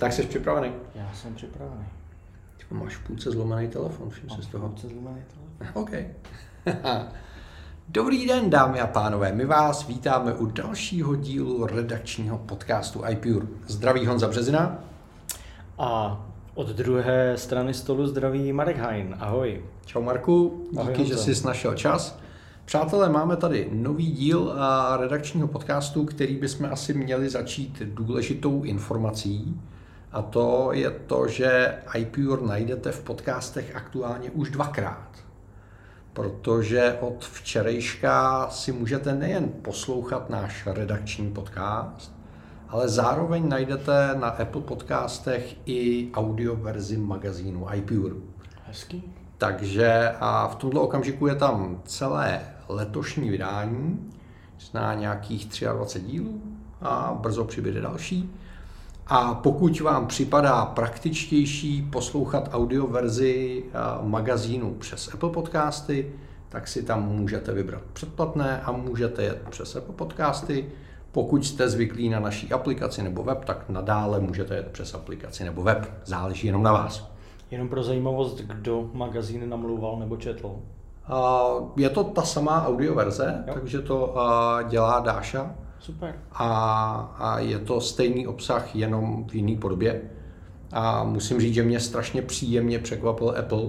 Tak jsi připravený? Já jsem připravený. Ty máš v půlce zlomený telefon, všim se z toho. půlce zlomený telefon. OK. Dobrý den, dámy a pánové. My vás vítáme u dalšího dílu redakčního podcastu iPure. Zdraví Honza Březina. A od druhé strany stolu zdraví Marek Hein. Ahoj. Čau Marku, Ahoj, díky, že Honzo. jsi našel čas. Přátelé, máme tady nový díl a redakčního podcastu, který bychom asi měli začít důležitou informací. A to je to, že iPure najdete v podcastech aktuálně už dvakrát. Protože od včerejška si můžete nejen poslouchat náš redakční podcast, ale zároveň najdete na Apple podcastech i audioverzi magazínu iPure. Hezký. Takže a v tomto okamžiku je tam celé letošní vydání, zná nějakých 23 dílů a brzo přibude další. A pokud vám připadá praktičtější poslouchat audioverzi a, magazínu přes Apple Podcasty, tak si tam můžete vybrat předplatné a můžete jet přes Apple Podcasty. Pokud jste zvyklí na naší aplikaci nebo web, tak nadále můžete jet přes aplikaci nebo web. Záleží jenom na vás. Jenom pro zajímavost, kdo magazín namlouval nebo četl. A Je to ta samá audioverze, Jo. takže to a, dělá Dáša Super. a, a je to stejný obsah, jenom v jiný podobě. A musím říct, že mě strašně příjemně překvapil Apple,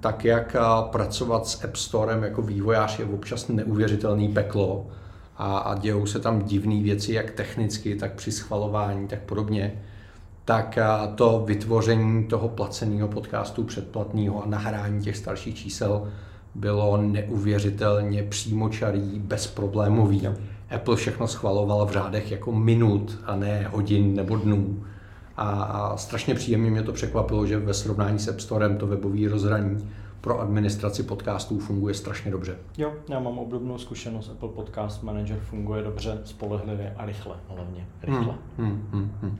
tak jak pracovat s App Storem jako vývojář je občas neuvěřitelný peklo a, a dějou se tam divné věci, jak technicky, tak při schvalování, tak podobně tak to vytvoření toho placeného podcastu předplatného a nahrání těch starších čísel bylo neuvěřitelně přímočarý, bezproblémový. Apple všechno schvaloval v řádech jako minut a ne hodin nebo dnů. A, a strašně příjemně mě to překvapilo, že ve srovnání s App Storem to webové rozhraní pro administraci podcastů funguje strašně dobře. Jo, já mám obdobnou zkušenost. Apple Podcast Manager funguje dobře, spolehlivě a rychle hlavně. Rychle. Hmm, hmm, hmm.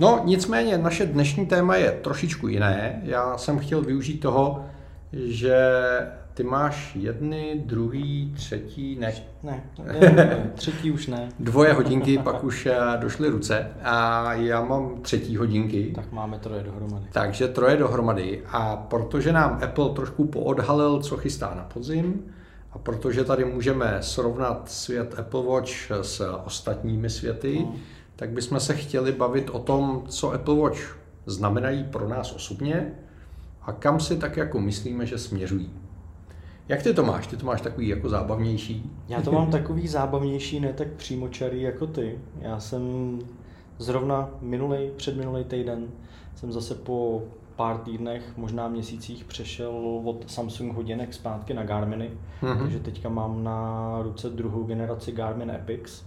No nicméně naše dnešní téma je trošičku jiné. Já jsem chtěl využít toho, že ty máš jedny, druhý, třetí, ne, Ne, ne, ne, třetí už ne. dvoje hodinky, pak už eh, došly ruce a já mám třetí hodinky. Tak máme troje dohromady. Takže troje dohromady a protože nám Apple trošku poodhalil, co chystá na podzim a protože tady můžeme srovnat svět Apple Watch s ostatními světy, No. tak bychom se chtěli bavit o tom, co Apple Watch znamenají pro nás osobně a kam si tak jako myslíme, že směřují. Jak ty to máš? Ty to máš takový jako zábavnější? Já to mám takový zábavnější, ne tak přímočarý jako ty. Já jsem zrovna minulý, předminulý týden jsem zase po pár týdnech, možná měsících přešel od Samsung hodinek zpátky na Garminy. Mhm. Takže teďka mám na ruce druhou generaci Garmin Epix.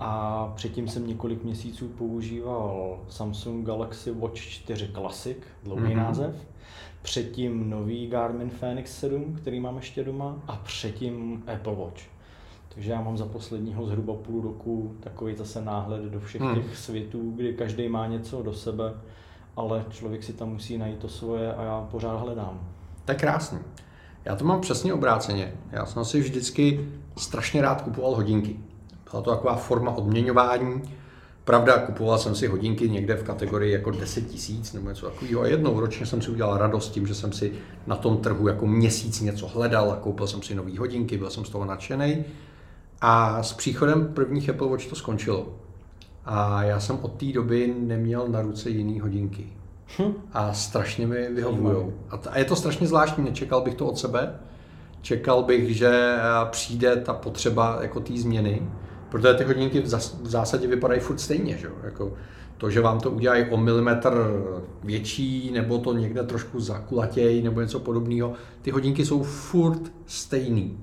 A předtím jsem několik měsíců používal Samsung Galaxy Watch 4 Classic, dlouhý Mhm. název. Předtím nový Garmin Fenix 7, který mám ještě doma. A předtím Apple Watch. Takže já mám za posledního zhruba půl roku takový zase náhled do všech Hmm. těch světů, kdy každý má něco do sebe, ale člověk si tam musí najít to svoje a já pořád hledám. To je krásný. Já to mám přesně obráceně. Já jsem si vždycky strašně rád kupoval hodinky. Byla to taková forma odměňování. Pravda, kupoval jsem si hodinky někde v kategorii jako 10 tisíc nebo něco takového. A jednou ročně jsem si udělal radost tím, že jsem si na tom trhu jako měsíc něco hledal a koupil jsem si nové hodinky, byl jsem z toho nadšený. A s příchodem prvních Apple Watch to skončilo. A já jsem od té doby neměl na ruce jiný hodinky. Hm. A strašně mi vyhovujou. A, t- a je to strašně zvláštní, nečekal bych to od sebe. Čekal bych, že přijde ta potřeba jako té změny, protože ty hodinky v, zásadě vypadají furt stejně. Že? Jako to, že vám to udělají o milimetr větší, nebo to někde trošku zakulatěj, nebo něco podobného, ty hodinky jsou furt stejný.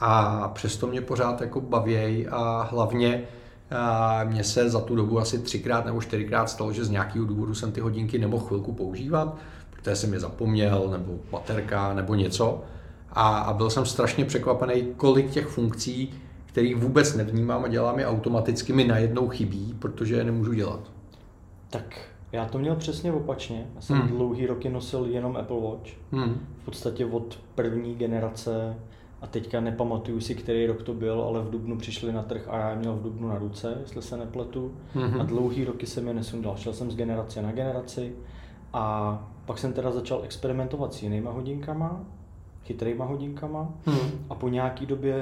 A přesto mě pořád jako bavěj a hlavně a mně se za tu dobu asi třikrát nebo čtyřikrát stalo, že z nějakého důvodu jsem ty hodinky nemohl chvilku používat, protože jsem je zapomněl, nebo baterka, nebo něco. A, a byl jsem strašně překvapený, kolik těch funkcí, kterých vůbec nevnímám a dělám je automaticky, mi najednou chybí, protože je nemůžu dělat. Tak já to měl přesně opačně. Já jsem Hmm. dlouhý roky nosil jenom Apple Watch. Hmm. V podstatě od první generace a teďka nepamatuju si, který rok to byl, ale v Dubnu přišli na trh a já je měl v Dubnu na ruce, jestli se nepletu. Mhm. A dlouhý roky jsem je nesundal. Šel jsem z generace na generaci a pak jsem teda začal experimentovat s jinýma hodinkama, chytrýma hodinkama Hmm. a po nějaký době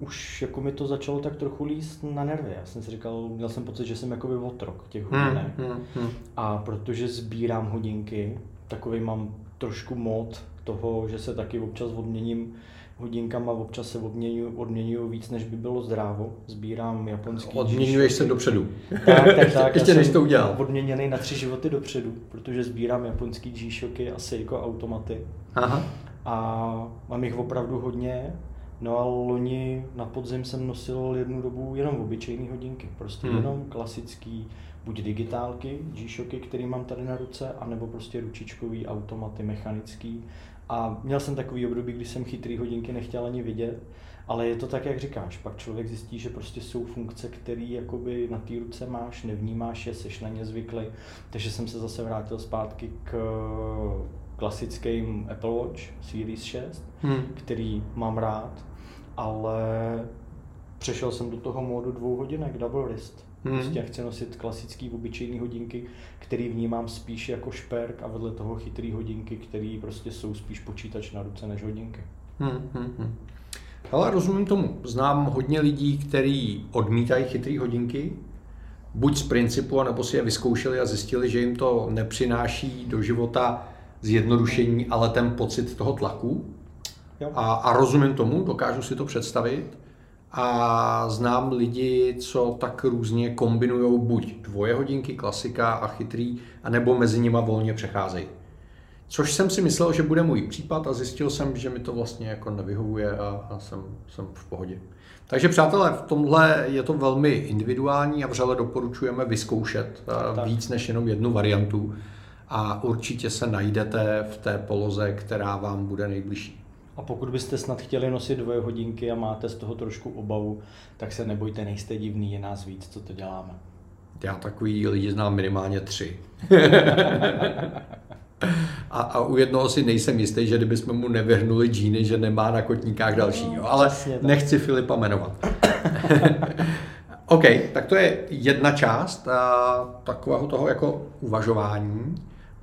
už jako mi to začalo tak trochu líst na nervy. Já jsem si říkal, měl jsem pocit, že jsem jakoby otrok těch Hmm. hodinek. Hmm. Hmm. A protože sbírám hodinky, takový mám trošku mod toho, že se taky občas odměním hodinkama, občas se odměňuju, odměňuju víc, než by bylo zdrávo. Sbírám japonský Odměňuješ se dopředu. Tak, tak, tak. Ještě než to udělal. Odměněný na tři životy dopředu, protože sbírám japonský G-Shocky a Seiko automaty. Aha. A mám jich opravdu hodně. No a loni na podzim jsem nosil jednu dobu jenom obyčejné hodinky. Prostě Hmm. jenom klasický, buď digitálky, G-Shocky, který mám tady na ruce, anebo prostě ručičkový automaty mechanický. A měl jsem takový období, kdy jsem chytrý hodinky nechtěl ani vidět, ale je to tak, jak říkáš. Pak člověk zjistí, že prostě jsou funkce, které jakoby na té ruce máš, nevnímáš je, seš na ně zvyklý. Takže jsem se zase vrátil zpátky k klasickým Apple Watch Series 6, Hmm. který mám rád, ale přešel jsem do toho módu dvou hodinek, double wrist. Hmm. Prostě chci nosit klasický obyčejný hodinky, který vnímám spíš jako šperk a vedle toho chytrý hodinky, který prostě jsou spíš počítač na ruce než hodinky. Hmm, hmm, hmm. Ale rozumím tomu. Znám hodně lidí, kteří odmítají chytrý hodinky, buď z principu, nebo si je vyzkoušeli a zjistili, že jim to nepřináší do života zjednodušení, ale ten pocit toho tlaku. Jo. A, a rozumím tomu, dokážu si to představit. A znám lidi, co tak různě kombinují buď dvoje hodinky, klasika a chytrý, anebo mezi nima volně přecházejí. Což jsem si myslel, že bude můj případ a zjistil jsem, že mi to vlastně jako nevyhovuje a, a jsem, jsem v pohodě. Takže přátelé, v tomhle je to velmi individuální a vřele doporučujeme vyzkoušet Tak. víc než jenom jednu variantu a určitě se najdete v té poloze, která vám bude nejbližší. A pokud byste snad chtěli nosit dvoje hodinky a máte z toho trošku obavu, tak se nebojte, nejste divný, je nás víc, co to děláme. Já takový lidi znám minimálně tři. a, a u jednoho si nejsem jistý, že kdybychom mu nevyhrnuli džíny, že nemá na kotníkách další. Jo? Ale přesně nechci Filipa jmenovat. OK, tak to je jedna část a, takového toho jako uvažování.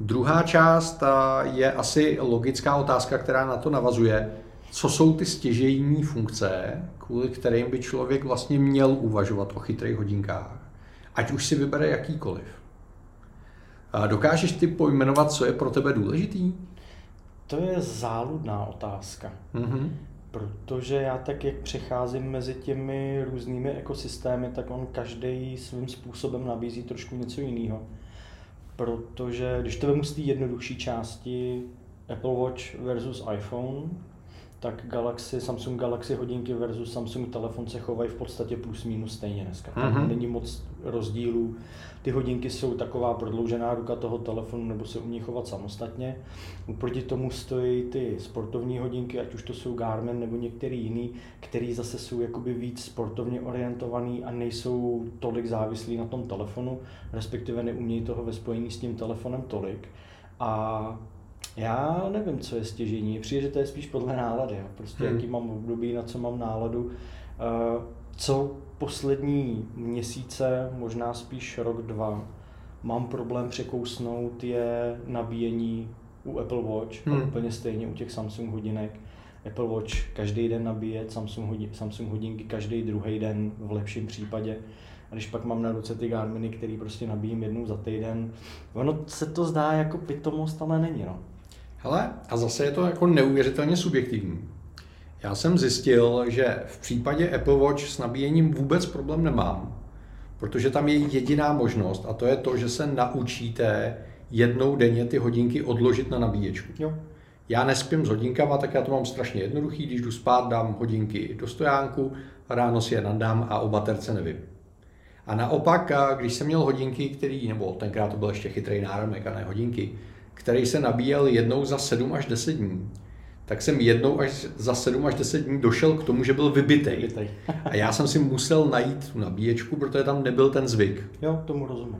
Druhá část je asi logická otázka, která na to navazuje. Co jsou ty stěžejní funkce, kvůli kterým by člověk vlastně měl uvažovat o chytrých hodinkách? Ať už si vybere jakýkoliv. Dokážeš ty pojmenovat, co je pro tebe důležitý? To je záludná otázka. Mhm. Protože já tak, jak přecházím mezi těmi různými ekosystémy, tak on každý svým způsobem nabízí trošku něco jiného. Protože když to vemu z té jednodušší části Apple Watch versus iPhone, tak Galaxy, Samsung Galaxy hodinky versus Samsung telefon se chovají v podstatě plus minus stejně dneska. Tam Mhm. není moc rozdílů. Ty hodinky jsou taková prodloužená ruka toho telefonu, nebo se umí chovat samostatně. Oproti tomu stojí ty sportovní hodinky, ať už to jsou Garmin nebo některý jiný, který zase jsou jakoby víc sportovně orientovaný a nejsou tolik závislí na tom telefonu, respektive neumějí toho ve spojení s tím telefonem tolik. A já nevím, co je stěžení. Přijde, že to je spíš podle nálady. jo. Prostě Hmm. jaký mám období, na co mám náladu. Eh, Co poslední měsíce, možná spíš rok, dva, mám problém překousnout je nabíjení u Apple Watch Hmm. a úplně stejně u těch Samsung hodinek. Apple Watch každý den nabíje, Samsung, hodin, Samsung hodinky každý druhý den v lepším případě. A když pak mám na ruce ty Garminy, který prostě nabíjím jednou za týden, ono se to zdá jako pitomost, ale není. No. Hele, a zase je to jako neuvěřitelně subjektivní. Já jsem zjistil, že v případě Apple Watch s nabíjením vůbec problém nemám, protože tam je jediná možnost a to je to, že se naučíte jednou denně ty hodinky odložit na nabíječku. Jo. Já nespím s hodinkama, tak já to mám strašně jednoduchý. Když jdu spát, dám hodinky do stojánku, ráno si je nadám a o baterce nevím. A naopak, když jsem měl hodinky, který, nebo tenkrát to byl ještě chytrý náramek a ne hodinky, který se nabíjel jednou za 7 až 10 dní, tak jsem jednou až za 7 až 10 dní došel k tomu, že byl vybitej. Vítej. A já jsem si musel najít tu nabíječku, protože tam nebyl ten zvyk. Jo, tomu rozumím.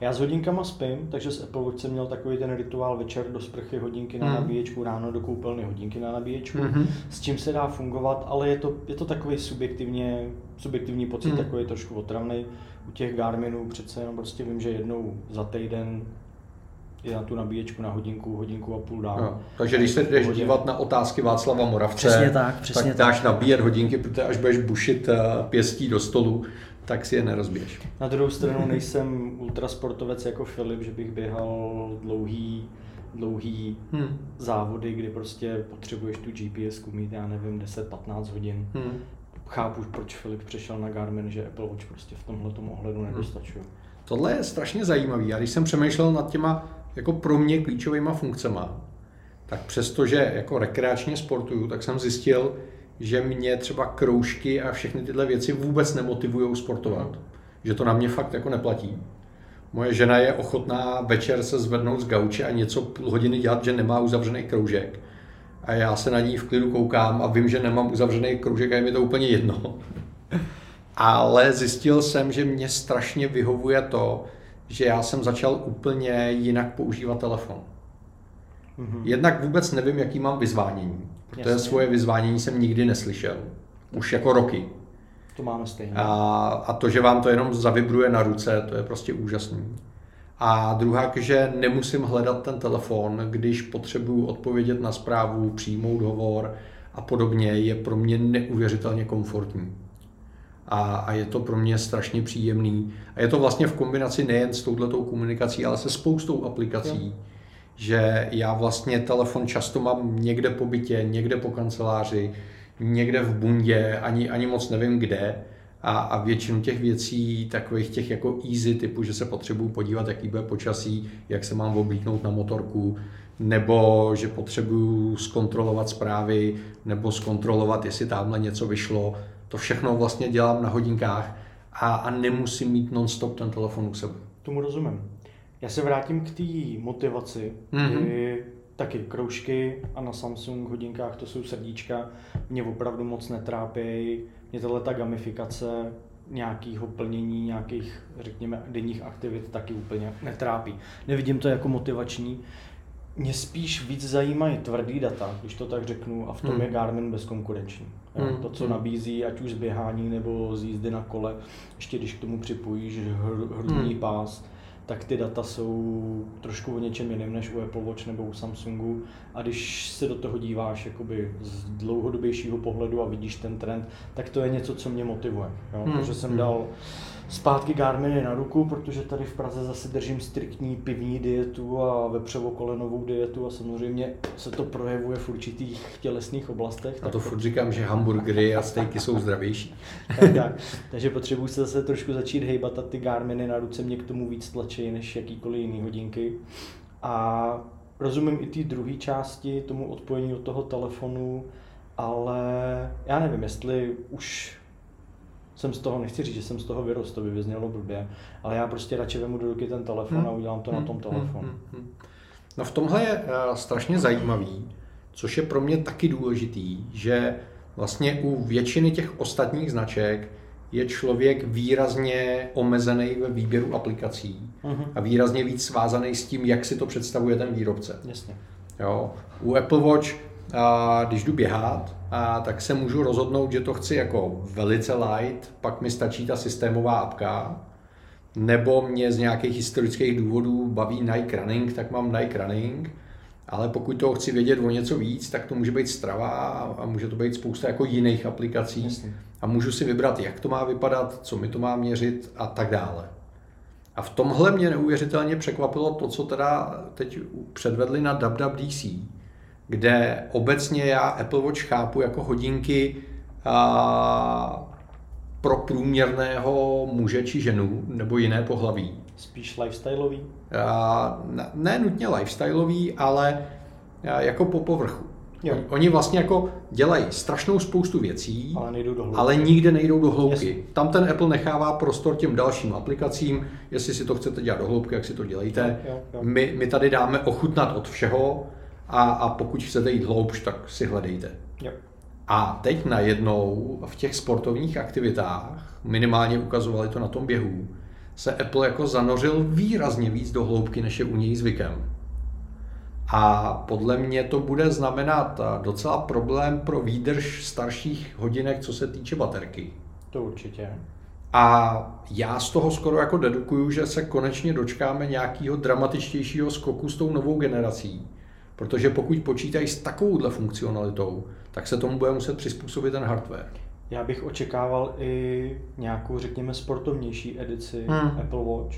Já s hodinkama spím, takže s Apple Watch jsem měl takový ten rituál večer do sprchy hodinky na Mm. nabíječku, ráno do koupelny hodinky na nabíječku, Mhm. s čím se dá fungovat, ale je to, je to takový subjektivně, subjektivní pocit, Mm. takový trošku otravný. U těch Garminů přece jenom prostě vím, že jednou za týden je na tu nabíječku na hodinku, hodinku a půl dál. No, takže když se jdeš pohodě. dívat na otázky Václava Moravce, Přesně tak, přesně tak dáš nabíjet hodinky, protože až budeš bušit eh, pěstí do stolu, tak si je nerozbiješ. Na druhou stranu nejsem ultrasportovec jako Filip, že bych běhal dlouhý, dlouhý Hmm. závody, kdy prostě potřebuješ tu GPS mít, já nevím, 10-15 hodin. Hmm. Chápu, proč Filip přešel na Garmin, že Apple Watch prostě v tomhle ohledu nedostačuje. Tohle je strašně zajímavý. A když jsem přemýšlel nad těma jako pro mě klíčovýma funkcema, tak přestože jako rekreačně sportuju, tak jsem zjistil, že mě třeba kroužky a všechny tyhle věci vůbec nemotivují sportovat. Že to na mě fakt jako neplatí. Moje žena je ochotná večer se zvednout z gauče a něco půl hodiny dělat, že nemá uzavřený kroužek. A já se na ní v klidu koukám a vím, že nemám uzavřený kroužek a je mi to úplně jedno. Ale zjistil jsem, že mě strašně vyhovuje to, že já jsem začal úplně jinak používat telefon. Mhm. Jednak vůbec nevím, jaký mám vyzvánění, protože Jasně. svoje vyzvánění jsem nikdy neslyšel. Už jako roky. To máme stejně. A, a to, že vám to jenom zavibruje na ruce, to je prostě úžasný. A druhá, že nemusím hledat ten telefon, když potřebuju odpovědět na zprávu, přijmout hovor a podobně, je pro mě neuvěřitelně komfortní. A, a je to pro mě strašně příjemný. A je to vlastně v kombinaci nejen s touhletou komunikací, ale se spoustou aplikací, že já vlastně telefon často mám někde po bytě, někde po kanceláři, někde v bundě, ani, ani moc nevím kde. A, a většinu těch věcí, takových těch jako easy typu, že se potřebuju podívat, jaký bude počasí, jak se mám oblíknout na motorku, nebo že potřebuju zkontrolovat zprávy, nebo zkontrolovat, jestli tamhle něco vyšlo. To všechno vlastně dělám na hodinkách a, a nemusím mít non-stop ten telefon u sebe. Tomu rozumím. Já se vrátím k té motivaci, Mhm. kdy taky kroužky a na Samsung hodinkách to jsou srdíčka, mě opravdu moc netrápí. Mě tahle ta gamifikace nějakého plnění, nějakých, řekněme, denních aktivit taky úplně netrápí. Nevidím to jako motivační. Mě spíš víc zajímají tvrdý data, když to tak řeknu, a v tom Hmm. je Garmin bezkonkurenční. Hmm, To, co hmm. nabízí, ať už z běhání nebo z jízdy na kole, ještě když k tomu připojíš hr- hrudní Hmm. pás, tak ty data jsou trošku o něčem jiném než u Apple Watch nebo u Samsungu. A když se do toho díváš jakoby z dlouhodobějšího pohledu a vidíš ten trend, tak to je něco, co mě motivuje. Jo? Hmm, Takže jsem hmm. dal zpátky Garminy na ruku, protože tady v Praze zase držím striktní pivní dietu a vepřovo-kolenovou dietu a samozřejmě se to projevuje v určitých tělesných oblastech. A to furt říkám, že hamburgery a stejky jsou zdravější. tak, tak. Takže potřebuji se zase trošku začít hejbat a ty Garminy na ruce mě k tomu víc tlačí než jakýkoliv jiný hodinky. A rozumím i té druhé části, tomu odpojení od toho telefonu, ale já nevím, jestli už jsem z toho, nechci říct, že jsem z toho vyrost, to by vyznělo blbě, ale já prostě radši vemu do ruky ten telefon a udělám to na tom telefonu. Hmm, hmm. No v tomhle je eh, strašně zajímavý, což je pro mě taky důležitý, že vlastně u většiny těch ostatních značek je člověk výrazně omezený ve výběru aplikací Mhm. a výrazně víc svázaný s tím, jak si to představuje ten výrobce. Jasně. Jo. U Apple Watch, a když jdu běhat, a tak se můžu rozhodnout, že to chci jako velice light, pak mi stačí ta systémová apka, nebo mě z nějakých historických důvodů baví Nike Running, tak mám Nike Running, ale pokud toho chci vědět o něco víc, tak to může být Strava a může to být spousta jako jiných aplikací Jasně. a můžu si vybrat, jak to má vypadat, co mi to má měřit a tak dále. A v tomhle mě neuvěřitelně překvapilo to, co teda teď předvedli na WWDC, kde obecně já Apple Watch chápu jako hodinky a, pro průměrného muže či ženu nebo jiné pohlaví. Spíš lifestyleový? A, ne- ne nutně lifestyleový, ale a, jako po povrchu. Jo. Oni- vlastně jako dělají strašnou spoustu věcí, Ale nejdou do hloubky. ale nikde nejdou do hloubky. Jasně. Tam ten Apple nechává prostor těm dalším aplikacím, jestli si to chcete dělat do hloubky, jak si to dělejte. Jo, jo. My, my tady dáme ochutnat od všeho a, a pokud chcete jít hloubš, tak si hledejte. Jo. A teď najednou v těch sportovních aktivitách, minimálně ukazovali to na tom běhu, se Apple jako zanořil výrazně víc do hloubky, než je u něj zvykem. A podle mě to bude znamenat docela problém pro výdrž starších hodinek, co se týče baterky. To určitě. A já z toho skoro jako dedukuju, že se konečně dočkáme nějakého dramatičtějšího skoku s tou novou generací. Protože pokud počítají s takovouhle funkcionalitou, tak se tomu bude muset přizpůsobit ten hardware. Já bych očekával i nějakou, řekněme, sportovnější edici hmm. Apple Watch.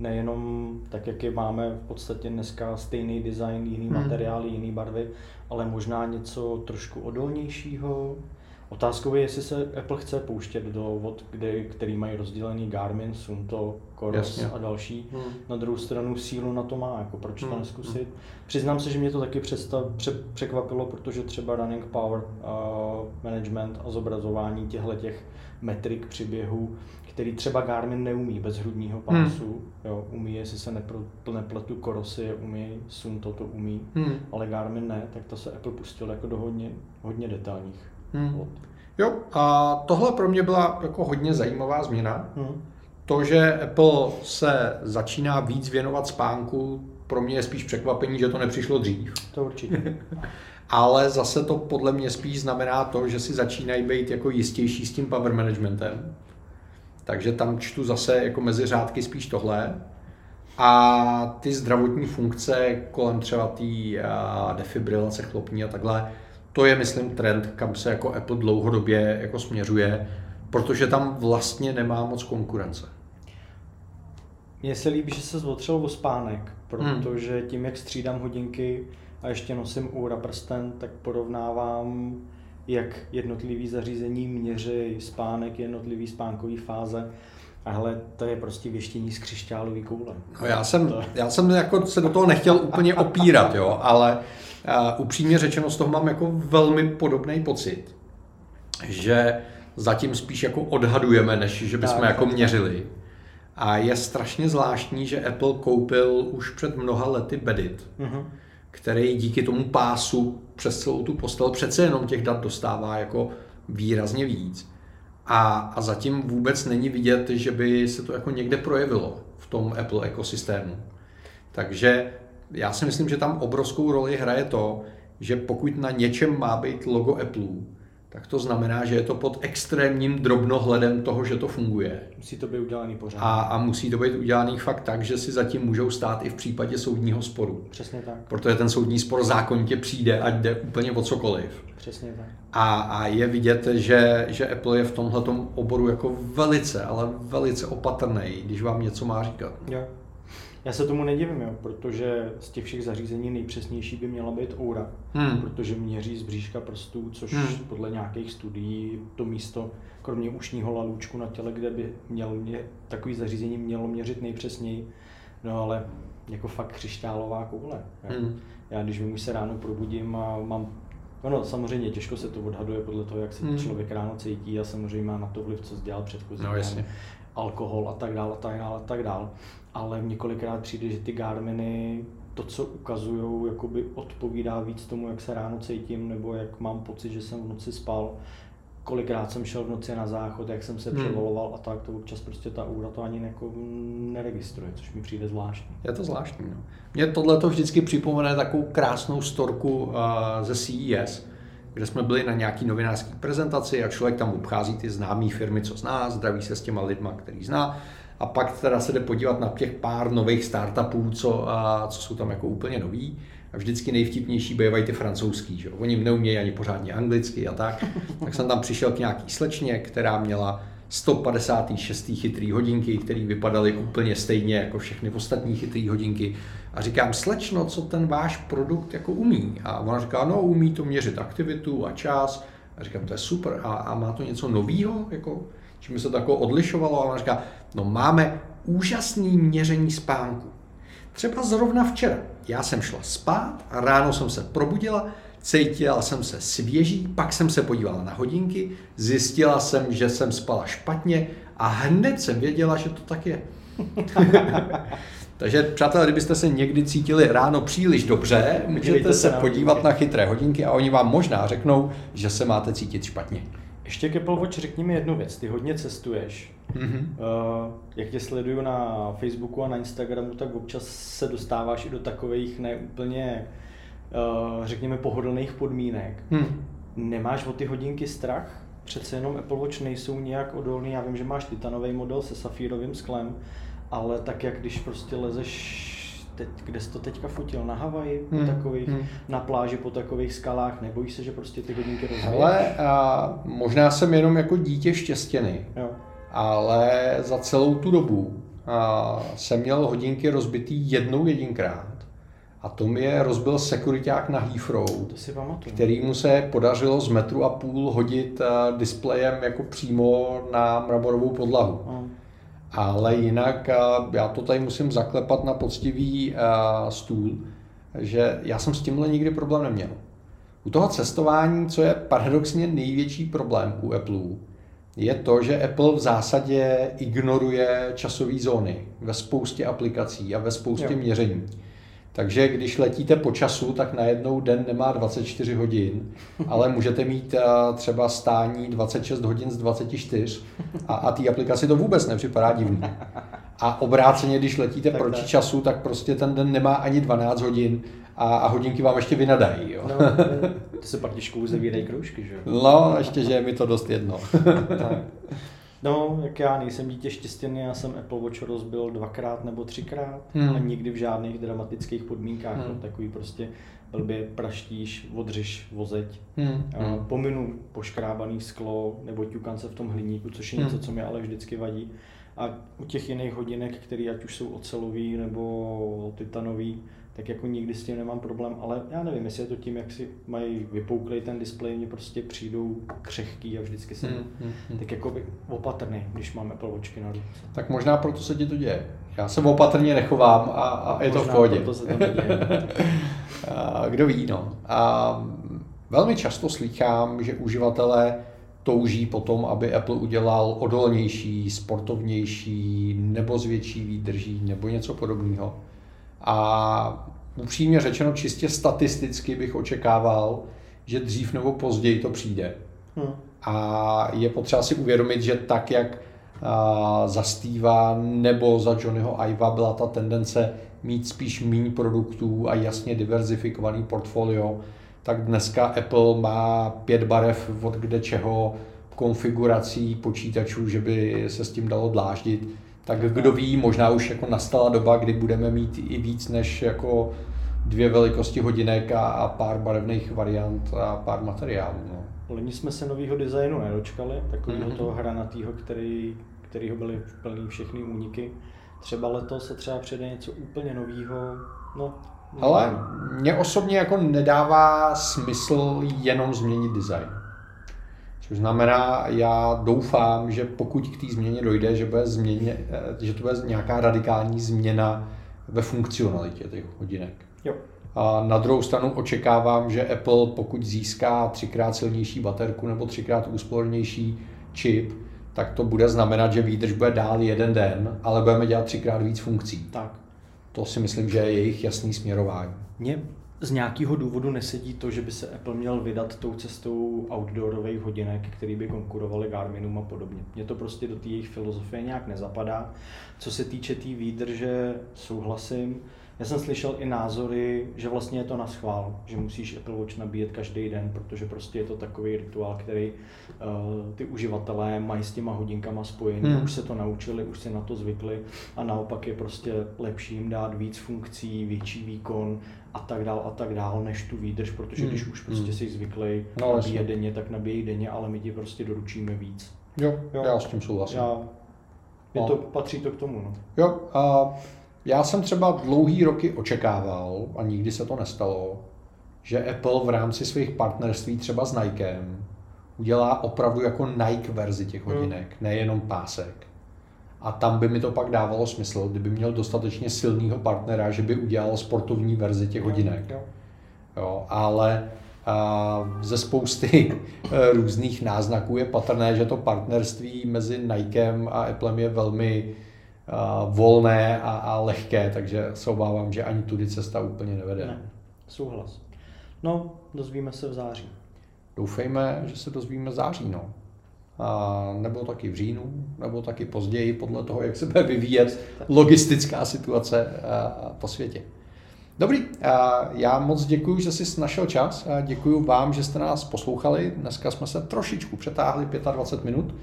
Nejenom tak, jak je máme v podstatě dneska stejný design, jiný hmm. materiály, jiný barvy, ale možná něco trošku odolnějšího, Otázkou je, jestli se Apple chce pouštět do vod, kde, který mají rozdělený Garmin, Sunto, Coros Jasně. a další. Hmm. Na druhou stranu sílu na to má, jako proč hmm. to neskusit. Hmm. Přiznám se, že mě to taky představ, pře, překvapilo, protože třeba running power uh, management a zobrazování těchto těch metrik při běhu, který třeba Garmin neumí bez hrudního hmm. pásu. Hmm. Jo, umí, jestli se nepro, nepletu, Korosy je umí, Sunto to umí, hmm. ale Garmin ne, tak to se Apple pustil jako do hodně, hodně detailních. Hmm. Jo, a tohle pro mě byla jako hodně zajímavá změna. Hmm. To, že Apple se začíná víc věnovat spánku, pro mě je spíš překvapení, že to nepřišlo dřív. To určitě. Ale zase to podle mě spíš znamená to, že si začínají být jako jistější s tím power managementem. Takže tam čtu zase jako mezi řádky spíš tohle. A ty zdravotní funkce kolem třeba té defibrilace chlopní a takhle, to je, myslím, trend, kam se jako Apple dlouhodobě jako směřuje, protože tam vlastně nemá moc konkurence. Mně se líbí, že se zotřel o spánek, protože tím, jak střídám hodinky a ještě nosím úra prsten, tak porovnávám, jak jednotlivý zařízení měří spánek, jednotlivý spánkový fáze. A hele, to je prostě věštění z křišťálový koule. No já jsem, to... já jsem jako se do toho nechtěl úplně opírat, jo, ale a upřímně řečeno z toho mám jako velmi podobný pocit, že zatím spíš jako odhadujeme, než že bychom tak, jako měřili. A je strašně zvláštní, že Apple koupil už před mnoha lety Bedit, uh-huh. který díky tomu pásu přes celou tu postel přece jenom těch dat dostává jako výrazně víc. A, a zatím vůbec není vidět, že by se to jako někde projevilo v tom Apple ekosystému. Takže já si myslím, že tam obrovskou roli hraje to, že pokud na něčem má být logo Apple, tak to znamená, že je to pod extrémním drobnohledem toho, že to funguje. Musí to být udělaný pořád. A, a musí to být udělaný fakt tak, že si zatím můžou stát i v případě soudního sporu. Přesně tak. Protože ten soudní spor zákonitě přijde, ať jde úplně o cokoliv. Přesně tak. A, a je vidět, že, že Apple je v tomhle oboru jako velice, ale velice opatrný, když vám něco má říkat. Jo. Já se tomu nedivím, jo, protože z těch všech zařízení nejpřesnější by měla být Oura, hmm. protože měří z bříška prstů, což hmm. podle nějakých studií to místo, kromě ušního lalůčku na těle, kde by měl mě, takový zařízení mělo měřit nejpřesněji, no ale jako fakt křišťálová koule. Hmm. Já když vím, už se ráno probudím a mám Ono samozřejmě těžko se to odhaduje podle toho, jak se hmm. člověk ráno cítí a samozřejmě má na to vliv, co dělal předchozí no, jasně. alkohol a tak dále, a tak dále, a tak dále ale několikrát přijde, že ty Garminy to, co ukazují, jakoby odpovídá víc tomu, jak se ráno cítím, nebo jak mám pocit, že jsem v noci spal. Kolikrát jsem šel v noci na záchod, jak jsem se hmm. převoloval a tak, to občas prostě ta úra to ani jako neregistruje, což mi přijde zvláštní. Je to zvláštní, no. Mě tohle to vždycky připomene takovou krásnou storku uh, ze CES, kde jsme byli na nějaký novinářské prezentaci a člověk tam obchází ty známé firmy, co zná, zdraví se s těma lidma, který zná a pak teda se jde podívat na těch pár nových startupů, co, a, co jsou tam jako úplně nový. A vždycky nejvtipnější bývají ty francouzský, že Oni neumějí ani pořádně anglicky a tak. Tak jsem tam přišel k nějaký slečně, která měla 156. chytrý hodinky, které vypadaly úplně stejně jako všechny ostatní chytrý hodinky. A říkám, slečno, co ten váš produkt jako umí? A ona říká, no umí to měřit aktivitu a čas. A říkám, to je super. A, a má to něco nového? Jako, čím se to jako odlišovalo? A ona říká, no máme úžasný měření spánku. Třeba zrovna včera. Já jsem šla spát a ráno jsem se probudila, cítila jsem se svěží, pak jsem se podívala na hodinky, zjistila jsem, že jsem spala špatně a hned jsem věděla, že to tak je. Takže přátelé, kdybyste se někdy cítili ráno příliš dobře, můžete se podívat na chytré hodinky a oni vám možná řeknou, že se máte cítit špatně Ještě k Apple Watch řekni mi jednu věc. Ty hodně cestuješ. Mm-hmm. Uh, jak tě sleduju na Facebooku a na Instagramu, tak občas se dostáváš i do takových neúplně, uh, řekněme, pohodlných podmínek. Hmm. Nemáš o ty hodinky strach? Přece jenom Apple Watch nejsou nějak odolný. Já vím, že máš titanový model se safírovým sklem, ale tak jak když prostě lezeš teď, kde jsi to teďka fotil, na Havaji, Hmm, po takových, hmm. na pláži po takových skalách, nebojíš se, že prostě ty hodinky rozbiješ? Hele, a možná jsem jenom jako dítě štěstěný, Jo. ale za celou tu dobu a, jsem měl hodinky rozbitý jednou jedinkrát. A to mi je rozbil sekuriták na Heathrow, To si pamatuju. kterýmu se podařilo z metru a půl hodit displejem jako přímo na mramorovou podlahu. No. Ale jinak já to tady musím zaklepat na poctivý stůl, že já jsem s tímhle nikdy problém neměl. U toho cestování, co je paradoxně největší problém u Apple, je to, že Apple v zásadě ignoruje časové zóny ve spoustě aplikací a ve spoustě Jo. měření. Takže když letíte po času, tak najednou den nemá 24 hodin, ale můžete mít a, třeba stání 26 hodin z 24 a, a té aplikaci to vůbec nepřipadá divný. A obráceně, když letíte Tak proti tak. času, tak prostě ten den nemá ani 12 hodin a, a hodinky vám ještě vynadají. Jo? No, to se pak těžko uzavírají kroužky, že jo? No, ještě, že je mi to dost jedno. tak. No, jak já nejsem dítě štěstěný, já jsem Apple Watch rozbil dvakrát nebo třikrát Hmm. a nikdy v žádných dramatických podmínkách. Hmm. No, takový prostě blbě praštíš, odřeš vozeď. Hmm. Hmm. Pominu poškrábaný sklo nebo ťukance v tom hliníku, což je Hmm. něco, co mi ale vždycky vadí. A u těch jiných hodinek, které ať už jsou ocelový nebo titanový, tak jako nikdy s tím nemám problém, ale já nevím, jestli je to tím, jak si mají vypouklej ten displej, mě prostě přijdou křehký a vždycky jsem Hmm, hmm, hmm. tak jako opatrný, když máme Apple Watchky na ruce. Tak možná proto se ti to děje. Já se opatrně nechovám a, a je to v pohodě. proto se to neděje. A Kdo ví, no. A velmi často slýchám, že uživatelé touží potom, aby Apple udělal odolnější, sportovnější, nebo s větší výdrží, nebo něco podobného. A upřímně řečeno, čistě statisticky bych očekával, že dřív nebo později to přijde. Hm. A je potřeba si uvědomit, že tak, jak za Steva nebo za Johnnyho Iva byla ta tendence mít spíš méně produktů a jasně diverzifikovaný portfolio, tak dneska Apple má pět barev od kde čeho, konfigurací počítačů, že by se s tím dalo dláždit. Tak kdo ví, možná už jako nastala doba, kdy budeme mít i víc než jako dvě velikosti hodinek a, a pár barevných variant a pár materiálů. No. Loni jsme se nového designu nedočkali, takového Mhm. toho hranatýho, který, kterýho byly plný všechny úniky. Třeba letos se třeba přijde něco úplně nového. No, Ale mně osobně jako nedává smysl jenom změnit design. Což znamená, já doufám, že pokud k té změně dojde, že, bude změně, eh, že to bude nějaká radikální změna ve funkcionalitě těch hodinek. Jo. A na druhou stranu očekávám, že Apple, pokud získá třikrát silnější baterku nebo třikrát úspornější čip, tak to bude znamenat, že výdrž bude dál jeden den, ale budeme dělat třikrát víc funkcí. Tak. To si myslím, že je jejich jasný směrování. Mně z nějakého důvodu nesedí to, že by se Apple měl vydat tou cestou outdoorových hodinek, který by konkurovaly Garminům a podobně. Mně to prostě do té jejich filozofie nějak nezapadá. Co se týče té tý výdrže, souhlasím. Já jsem slyšel i názory, že vlastně je to na schvál, že musíš Apple Watch nabíjet každý den, protože prostě je to takový rituál, který uh, ty uživatelé mají s těma hodinkama spojený, Hmm. už se to naučili, už si na to zvykli a naopak je prostě lepší jim dát víc funkcí, větší výkon a tak dál a tak dál, než tu výdrž, protože Hmm. když už prostě Hmm. jsi zvyklý No, nabíjet denně, tak nabíjej denně, ale my ti prostě doručíme víc. Jo, Jo. já s tím souhlasím. Já, je No. to, patří to k tomu, no. Jo, a já jsem třeba dlouhý roky očekával, a nikdy se to nestalo, že Apple v rámci svých partnerství třeba s Nikem udělá opravdu jako Nike verzi těch Hmm. hodinek, nejenom pásek. A tam by mi to pak dávalo smysl, kdyby měl dostatečně silného partnera, že by udělal sportovní verzi těch hodinek. Jo. Jo, ale a ze spousty eh, různých náznaků je patrné, že to partnerství mezi Nikem a Applem je velmi volné a, a lehké, takže se obávám, že ani tudy cesta úplně nevede. Ne, souhlas. No, dozvíme se v září. Doufejme, že se dozvíme v září. No. a, nebo taky v říjnu, nebo taky později, podle toho, jak se bude vyvíjet logistická situace a, po světě. Dobrý, já moc děkuji, že jsi našel čas. Děkuji vám, že jste nás poslouchali. Dneska jsme se trošičku přetáhli 25 minut,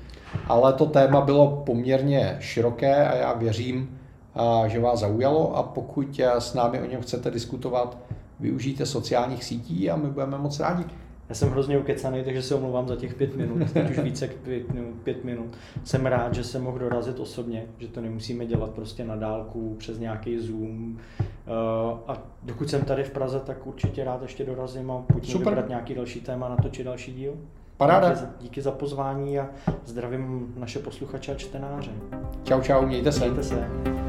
ale to téma bylo poměrně široké a já věřím, že vás zaujalo a pokud s námi o něm chcete diskutovat, využijte sociálních sítí a my budeme moc rádi. Já jsem hrozně ukecaný, takže se omlouvám za těch pět minut, teď už více jak pět minut, pět minut. Jsem rád, že jsem mohl dorazit osobně, že to nemusíme dělat prostě na dálku, přes nějaký Zoom. Eh, a dokud jsem tady v Praze, tak určitě rád ještě dorazím a pojďme Super. vybrat nějaký další téma, natočit další díl. Paráda. Díky, díky za pozvání a zdravím naše posluchače a čtenáře. Čau, čau, mějte se. Mějte se.